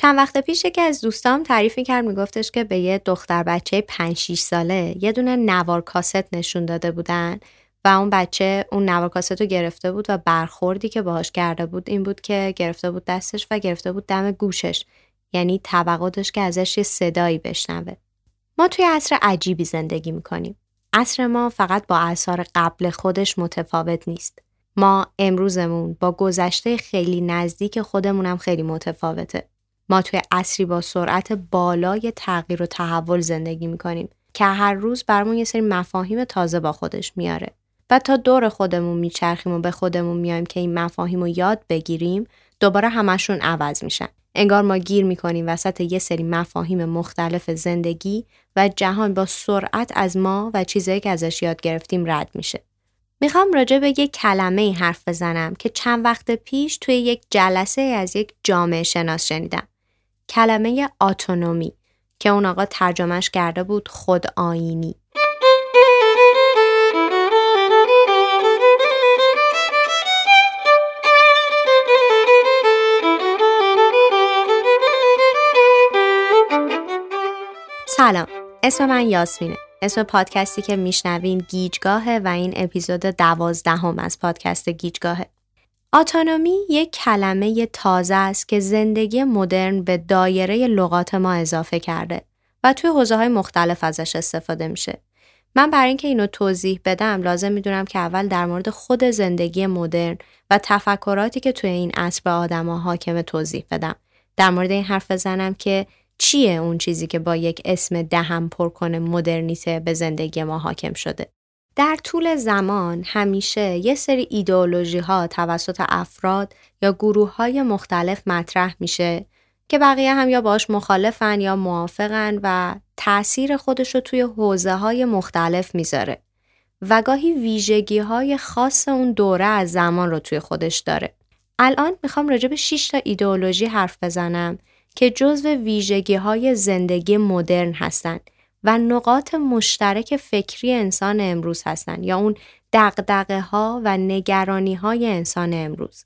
چند وقت پیش یکی از دوستام تعریف کرد میگفتش که به یه دختر بچه 5 6 ساله یه دونه نوار کاست نشون داده بودن و اون بچه اون نوار کاست رو گرفته بود و برخوردی که باهاش کرده بود این بود که گرفته بود دستش و گرفته بود دم گوشش. یعنی توقع داشت که ازش یه صدایی بشنوه. ما توی عصر عجیبی زندگی می‌کنیم. عصر ما فقط با اثار قبل خودش متفاوت نیست. ما امروزمون با گذشته خیلی نزدیک خودمونم خیلی متفاوته. ما توی عصری با سرعت بالای تغییر و تحول زندگی می‌کنیم که هر روز برامون یه سری مفاهیم تازه با خودش میاره. و تا دور خودمون میچرخیم و به خودمون میایم که این مفاهیم رو یاد بگیریم دوباره همشون عوض میشن. انگار ما گیر می‌کنیم وسط یه سری مفاهیم مختلف زندگی و جهان با سرعت از ما و چیزایی که ازش یاد گرفتیم رد میشه. می‌خوام راجع به یک کلمه حرف بزنم که چند وقت پیش توی یک جلسه از یک جامعه شناس شنیدم. کلمه آتونومی که اون آقا ترجمهش کرده بود خود آینی سلام اسم من یاسمینه. اسم پادکستی که میشنوین گیجگاهه و این اپیزود دوازدهم از پادکست گیجگاهه. آتونومی یک کلمه تازه است که زندگی مدرن به دایره لغات ما اضافه کرده و توی حوزه های مختلف ازش استفاده میشه. من برای اینکه اینو توضیح بدم لازم می‌دونم که اول در مورد خود زندگی مدرن و تفکراتی که توی این عصر به آدما حاکم توضیح بدم. در مورد این حرف بزنم که چیه اون چیزی که با یک اسم دهم پر کنه مدرنیته به زندگی ما حاکم شده. در طول زمان همیشه یه سری ایدئولوژی ها توسط افراد یا گروه های مختلف مطرح میشه که بقیه هم یا باش مخالفن یا موافقن و تأثیر خودش رو توی حوزه های مختلف می‌ذاره و گاهی ویژگی های خاص اون دوره از زمان رو توی خودش داره. الان می‌خوام راجع به 6 تا ایدئولوژی حرف بزنم که جزو ویژگی های زندگی مدرن هستند و نقاط مشترک فکری انسان امروز هستند یا اون دقدقه ها و نگرانی های انسان امروز.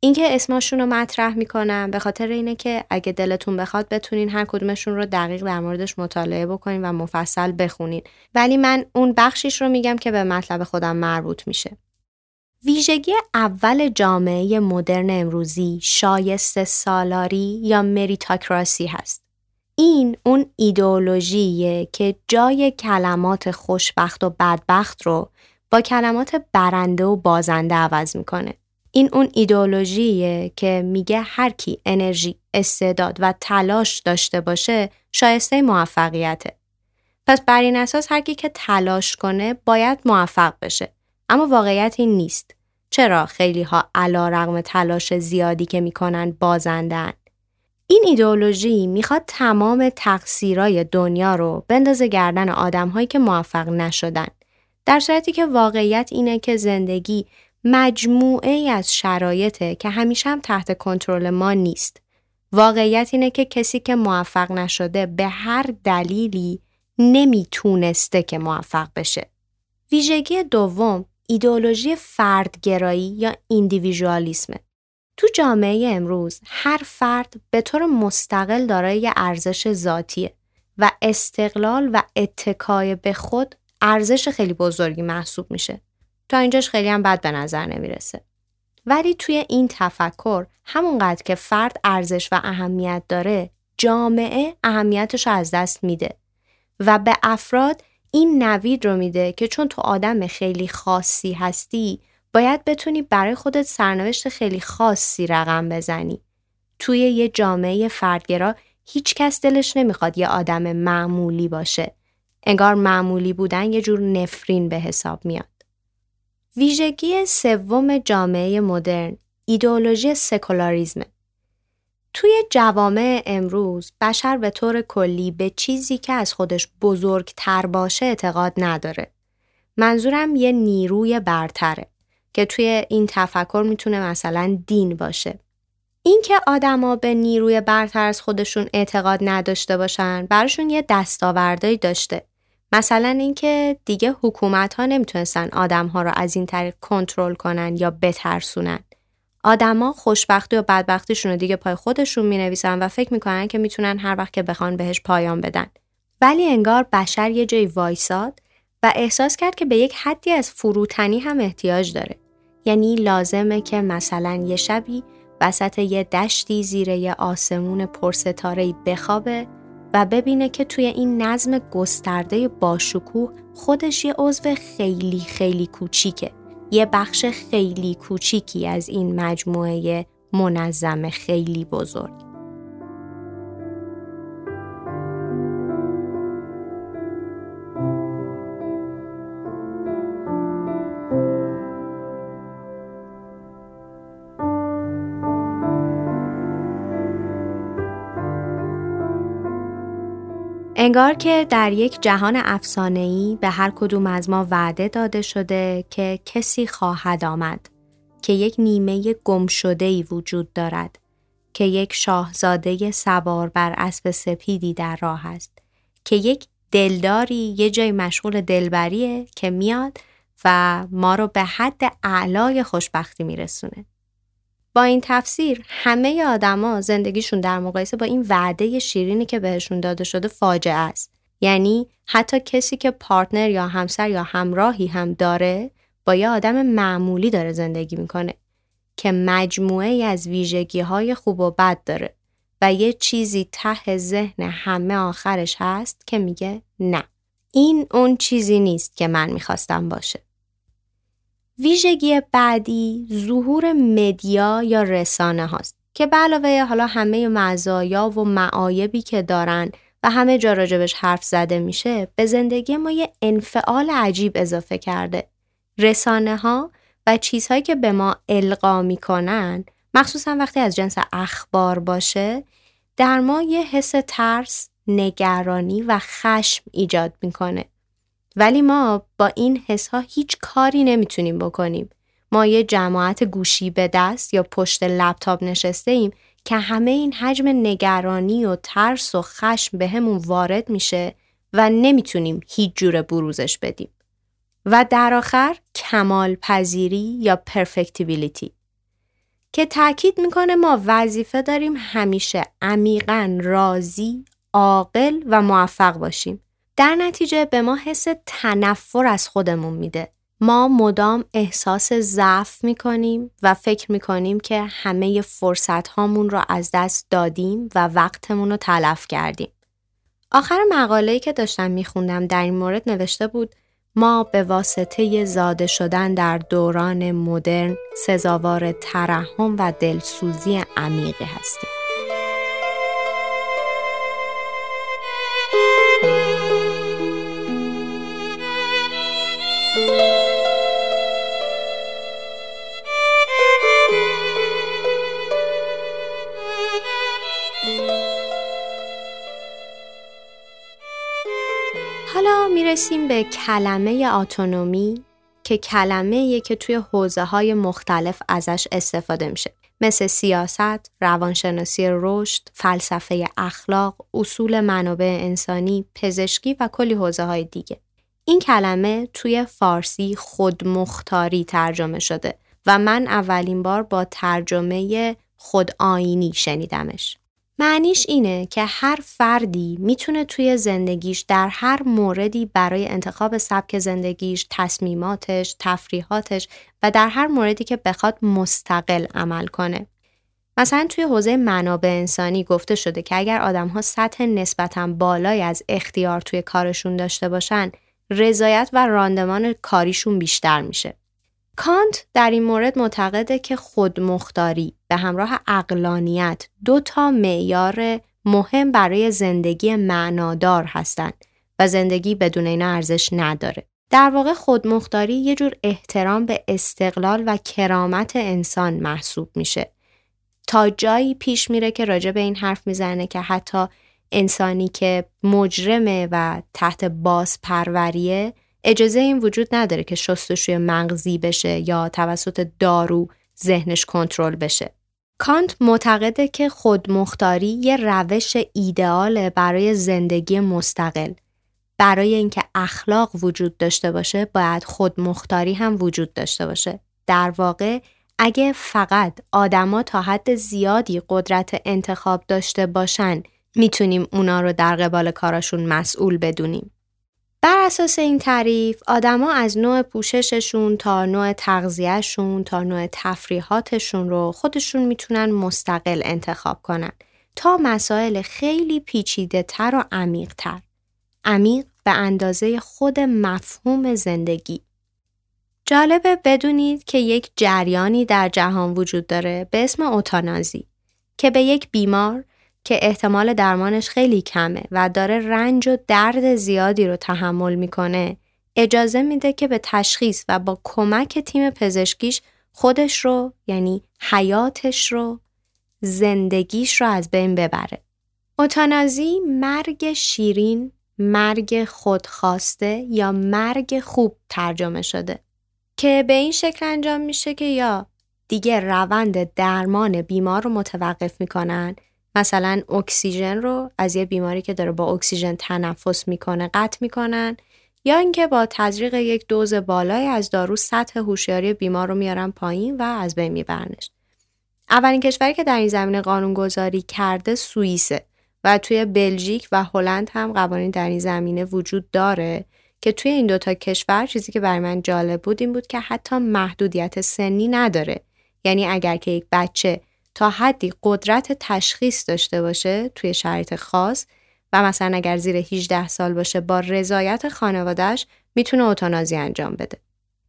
اینکه اسماشون رو مطرح می‌کنم به خاطر اینه که اگه دلتون بخواد بتونین هر کدومشون رو دقیق در موردش مطالعه بکنین و مفصل بخونین ولی من اون بخشیش رو میگم که به مطلب خودم مربوط میشه. ویژگی اول جامعه مدرن امروزی شایسته سالاری یا مریتاکراسی هست. این اون ایدئولوژیه که جای کلمات خوشبخت و بدبخت رو با کلمات برنده و بازنده عوض می‌کنه. این اون ایدئولوژیه که میگه هر کی انرژی، استعداد و تلاش داشته باشه شایسته موفقیته. پس بر این اساس هر کی که تلاش کنه باید موفق بشه. اما واقعیت این نیست. چرا خیلی ها علا رغم تلاش زیادی که می‌کنن بازندن؟ این ایدئولوژی می‌خواد تمام تقصیرای دنیا رو بندازه گردن آدمهایی که موفق نشدن. در صورتی که واقعیت اینه که زندگی مجموعه ای از شرایطه که همیشه هم تحت کنترل ما نیست. واقعیت اینه که کسی که موفق نشده به هر دلیلی نمی‌تونسته که موفق بشه. ویژگی دوم ایدئولوژی فردگرایی یا ایندیویژوالیسمه. تو جامعه امروز هر فرد به طور مستقل دارای ارزش ذاتیه و استقلال و اتکای به خود ارزش خیلی بزرگی محسوب میشه. تا اینجاش خیلی هم بد به نظر نمی‌رسه. ولی توی این تفکر همونقدر که فرد ارزش و اهمیت داره جامعه اهمیتش از دست میده و به افراد این نوید رو میده که چون تو آدم خیلی خاصی هستی باید بتونی برای خودت سرنوشت خیلی خاصی رقم بزنی. توی یه جامعه فردگرا هیچ کس دلش نمی‌خواد یه آدم معمولی باشه. انگار معمولی بودن یه جور نفرین به حساب میاد. ویژگی سوم جامعه مدرن ایدئولوژی سکولاریزمه. توی جوامع امروز بشر به طور کلی به چیزی که از خودش بزرگتر باشه اعتقاد نداره. منظورم یه نیروی برتره که توی این تفکر می‌تونه مثلا دین باشه. اینکه آدما به نیروی برتر از خودشون اعتقاد نداشته باشن براشون یه دستاوردهایی داشته. مثلا اینکه دیگه حکومت ها نمی‌تونستن آدم ها رو از این طریق کنترل کنن یا بترسونن. آدما خوشبختی و بدبختیشون رو دیگه پای خودشون می نویسن و فکر می‌کنن که می‌تونن هر وقت که بخوان بهش پایان بدن. ولی انگار بشر یه جای وایساد و احساس کرد که به یک حدی از فروتنی هم احتیاج داره. یعنی لازمه که مثلا یه شبی وسط یه دشتی زیر یه آسمون پرستارهی بخوابه و ببینه که توی این نظم گسترده باشکوه خودش یه عضو خیلی خیلی کوچیکه. یه بخش خیلی کوچیکی از این مجموعه منظم خیلی بزرگ. انگار که در یک جهان افسانه‌ای به هر کدوم از ما وعده داده شده که کسی خواهد آمد که یک نیمه گم ای وجود دارد که یک شاهزاده سوار بر اسب سپیدی در راه است که یک دلداری یه جای مشغول دلبریه که میاد و ما رو به حد اعلای خوشبختی میرسونه. با این تفسیر همه آدما زندگیشون در مقایسه با این وعده شیرینی که بهشون داده شده فاجعه است. یعنی حتی کسی که پارتنر یا همسر یا همراهی هم داره با یه آدم معمولی داره زندگی می‌کنه که مجموعه ای از ویژگی های خوب و بد داره و یه چیزی ته ذهن همه آخرش هست که میگه نه این اون چیزی نیست که من می‌خواستم باشه. ویژگی بعدی ظهور مدیا یا رسانه هاست که به علاوه حالا همه مزایا و معایبی که دارن و همه جا راجبش حرف زده میشه به زندگی ما یه انفعال عجیب اضافه کرده. رسانه ها و چیزهایی که به ما القا می‌کنن مخصوصا وقتی از جنس اخبار باشه در ما یه حس ترس، نگرانی و خشم ایجاد می‌کنه. ولی ما با این حس ها هیچ کاری نمی‌تونیم بکنیم. ما یه جماعت گوشی به دست یا پشت لپتاپ نشسته ایم که همه این حجم نگرانی و ترس و خشم به همون وارد میشه و نمی‌تونیم هیچ جور بروزش بدیم. و در آخر کمال پذیری یا پرفکتیبیلیتی که تاکید می‌کنه ما وظیفه داریم همیشه عمیقا راضی، عاقل و موفق باشیم. در نتیجه به ما حس تنفر از خودمون میده. ما مدام احساس ضعف می‌کنیم و فکر می‌کنیم که همه فرصت هامون رو از دست دادیم و وقتمون رو تلف کردیم. آخر مقاله‌ای که داشتم میخوندم در این مورد نوشته بود ما به واسطه زاده شدن در دوران مدرن سزاوار ترحم و دلسوزی عمیقی هستیم. می‌رسیم به کلمه آتونومی که کلمه که توی حوزه های مختلف ازش استفاده میشه مثل سیاست، روانشناسی رشد، فلسفه اخلاق، اصول منابع انسانی، پزشکی و کلی حوزه های دیگه. این کلمه توی فارسی خودمختاری ترجمه شده و من اولین بار با ترجمه خود آینی شنیدمش. معنیش اینه که هر فردی می‌تونه توی زندگیش در هر موردی برای انتخاب سبک زندگیش، تصمیماتش، تفریحاتش و در هر موردی که بخواد مستقل عمل کنه. مثلا توی حوزه منابع انسانی گفته شده که اگر آدم ها سطح نسبتا بالای از اختیار توی کارشون داشته باشن، رضایت و راندمان کاریشون بیشتر میشه. کانت در این مورد معتقده که خودمختاری به همراه اقلانیت دو تا معیار مهم برای زندگی معنادار هستند و زندگی بدون اینا ارزش نداره. در واقع خودمختاری یه جور احترام به استقلال و کرامت انسان محسوب میشه. تا جایی پیش میره که راجع به این حرف می‌زنه که حتی انسانی که مجرمه و تحت باز پروریه اجازه این وجود نداره که شستشوی مغزی بشه یا توسط دارو ذهنش کنترل بشه. کانت معتقده که خودمختاری یه روش ایدئال برای زندگی مستقل. برای اینکه اخلاق وجود داشته باشه باید خودمختاری هم وجود داشته باشه. در واقع اگه فقط آدما تا حد زیادی قدرت انتخاب داشته باشن می‌تونیم اونا رو در قبال کاراشون مسئول بدونیم. بر اساس این تعریف آدما از نوع پوشششون تا نوع تغذیهشون تا نوع تفریحاتشون رو خودشون می‌تونن مستقل انتخاب کنن تا مسائل خیلی پیچیده تر و عمیق تر. عمیق به اندازه خود مفهوم زندگی. جالبه بدونید که یک جریانی در جهان وجود داره به اسم اوتانازی که به یک بیمار که احتمال درمانش خیلی کمه و داره رنج و درد زیادی رو تحمل می‌کنه اجازه میده که به تشخیص و با کمک تیم پزشکیش خودش رو یعنی حیاتش رو زندگیش رو از بین ببره. اوتانازی مرگ شیرین، مرگ خودخواسته یا مرگ خوب ترجمه شده که به این شکل انجام میشه که یا دیگه روند درمان بیمار رو متوقف می‌کنن مثلا اکسیژن رو از یه بیماری که داره با اکسیژن تنفس می‌کنه قطع می‌کنن یا اینکه با تزریق یک دوز بالای از دارو سطح هوشیاری بیمار رو میارن پایین و از بین میبرنش. اولین کشوری که در این زمینه قانونگذاری کرده سوئیسه و توی بلژیک و هلند هم قوانین در این زمینه وجود داره که توی این دوتا کشور چیزی که برای من جالب بود این بود که حتی محدودیت سنی نداره یعنی اگر که یک بچه تا حدی قدرت تشخیص داشته باشه توی شرایط خاص و مثلا اگر زیر 18 سال باشه با رضایت خانوادهش می‌تونه اوتانازی انجام بده.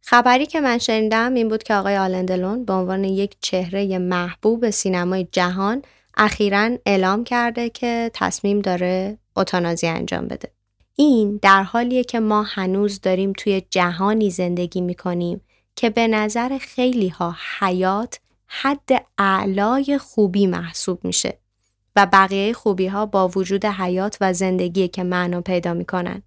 خبری که من شنیدم این بود که آقای آلندلون به عنوان یک چهره محبوب سینمای جهان اخیرا اعلام کرده که تصمیم داره اوتانازی انجام بده. این در حالیه که ما هنوز داریم توی جهانی زندگی می‌کنیم که به نظر خیلی ها حیات حد اعلای خوبی محسوب میشه و بقیه خوبی ها با وجود حیات و زندگی که معنا پیدا می‌کنن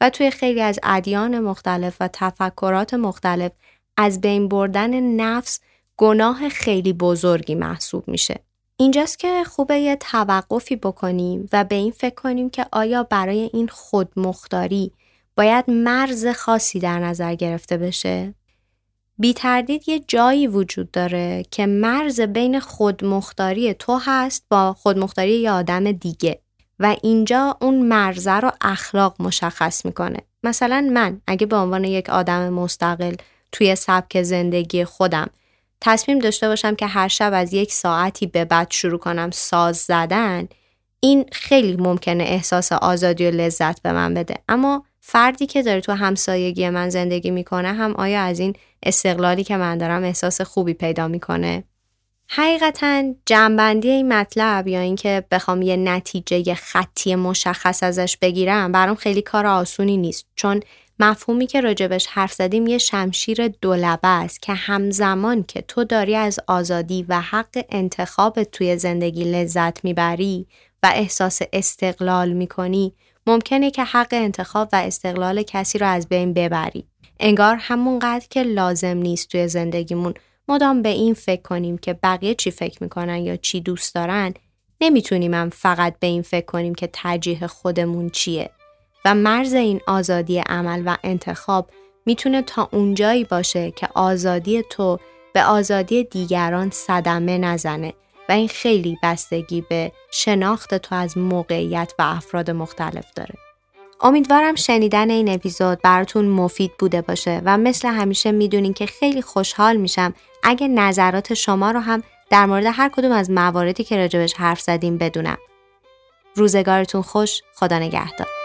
و توی خیلی از ادیان مختلف و تفکرات مختلف از بین بردن نفس گناه خیلی بزرگی محسوب میشه. اینجاست که خوبه یه توقفی بکنیم و به این فکر کنیم که آیا برای این خودمختاری باید مرز خاصی در نظر گرفته بشه؟ بی تردید یه جایی وجود داره که مرز بین خودمختاری تو هست با خودمختاری یه آدم دیگه و اینجا اون مرزه رو اخلاق مشخص می‌کنه. مثلا من اگه به عنوان یک آدم مستقل توی سبک زندگی خودم تصمیم داشته باشم که هر شب از یک ساعتی به بعد شروع کنم ساز زدن این خیلی ممکنه احساس آزادی و لذت به من بده اما فردی که داره تو همسایگی من زندگی می‌کنه هم آیا از این استقلالی که من دارم احساس خوبی پیدا می‌کنه؟ حقیقتا جنبندی این مطلب یا اینکه بخوام یه نتیجه خطی مشخص ازش بگیرم برام خیلی کار آسونی نیست. چون مفهومی که راجبش حرف زدیم یه شمشیر دولبه است که همزمان که تو داری از آزادی و حق انتخاب توی زندگی لذت می‌بری و احساس استقلال می‌کنی ممکنه که حق انتخاب و استقلال کسی رو از بین ببری. انگار همونقدر که لازم نیست توی زندگیمون مدام به این فکر کنیم که بقیه چی فکر می‌کنن یا چی دوست دارن نمی‌تونیم هم فقط به این فکر کنیم که ترجیح خودمون چیه و مرز این آزادی عمل و انتخاب می‌تونه تا اونجایی باشه که آزادی تو به آزادی دیگران صدمه نزنه و این خیلی بستگی به شناخت تو از موقعیت و افراد مختلف داره. امیدوارم شنیدن این اپیزود براتون مفید بوده باشه و مثل همیشه می‌دونین که خیلی خوشحال میشم اگه نظرات شما رو هم در مورد هر کدوم از مواردی که راجبش حرف زدیم بدونم. روزگارتون خوش، خدا نگهدار.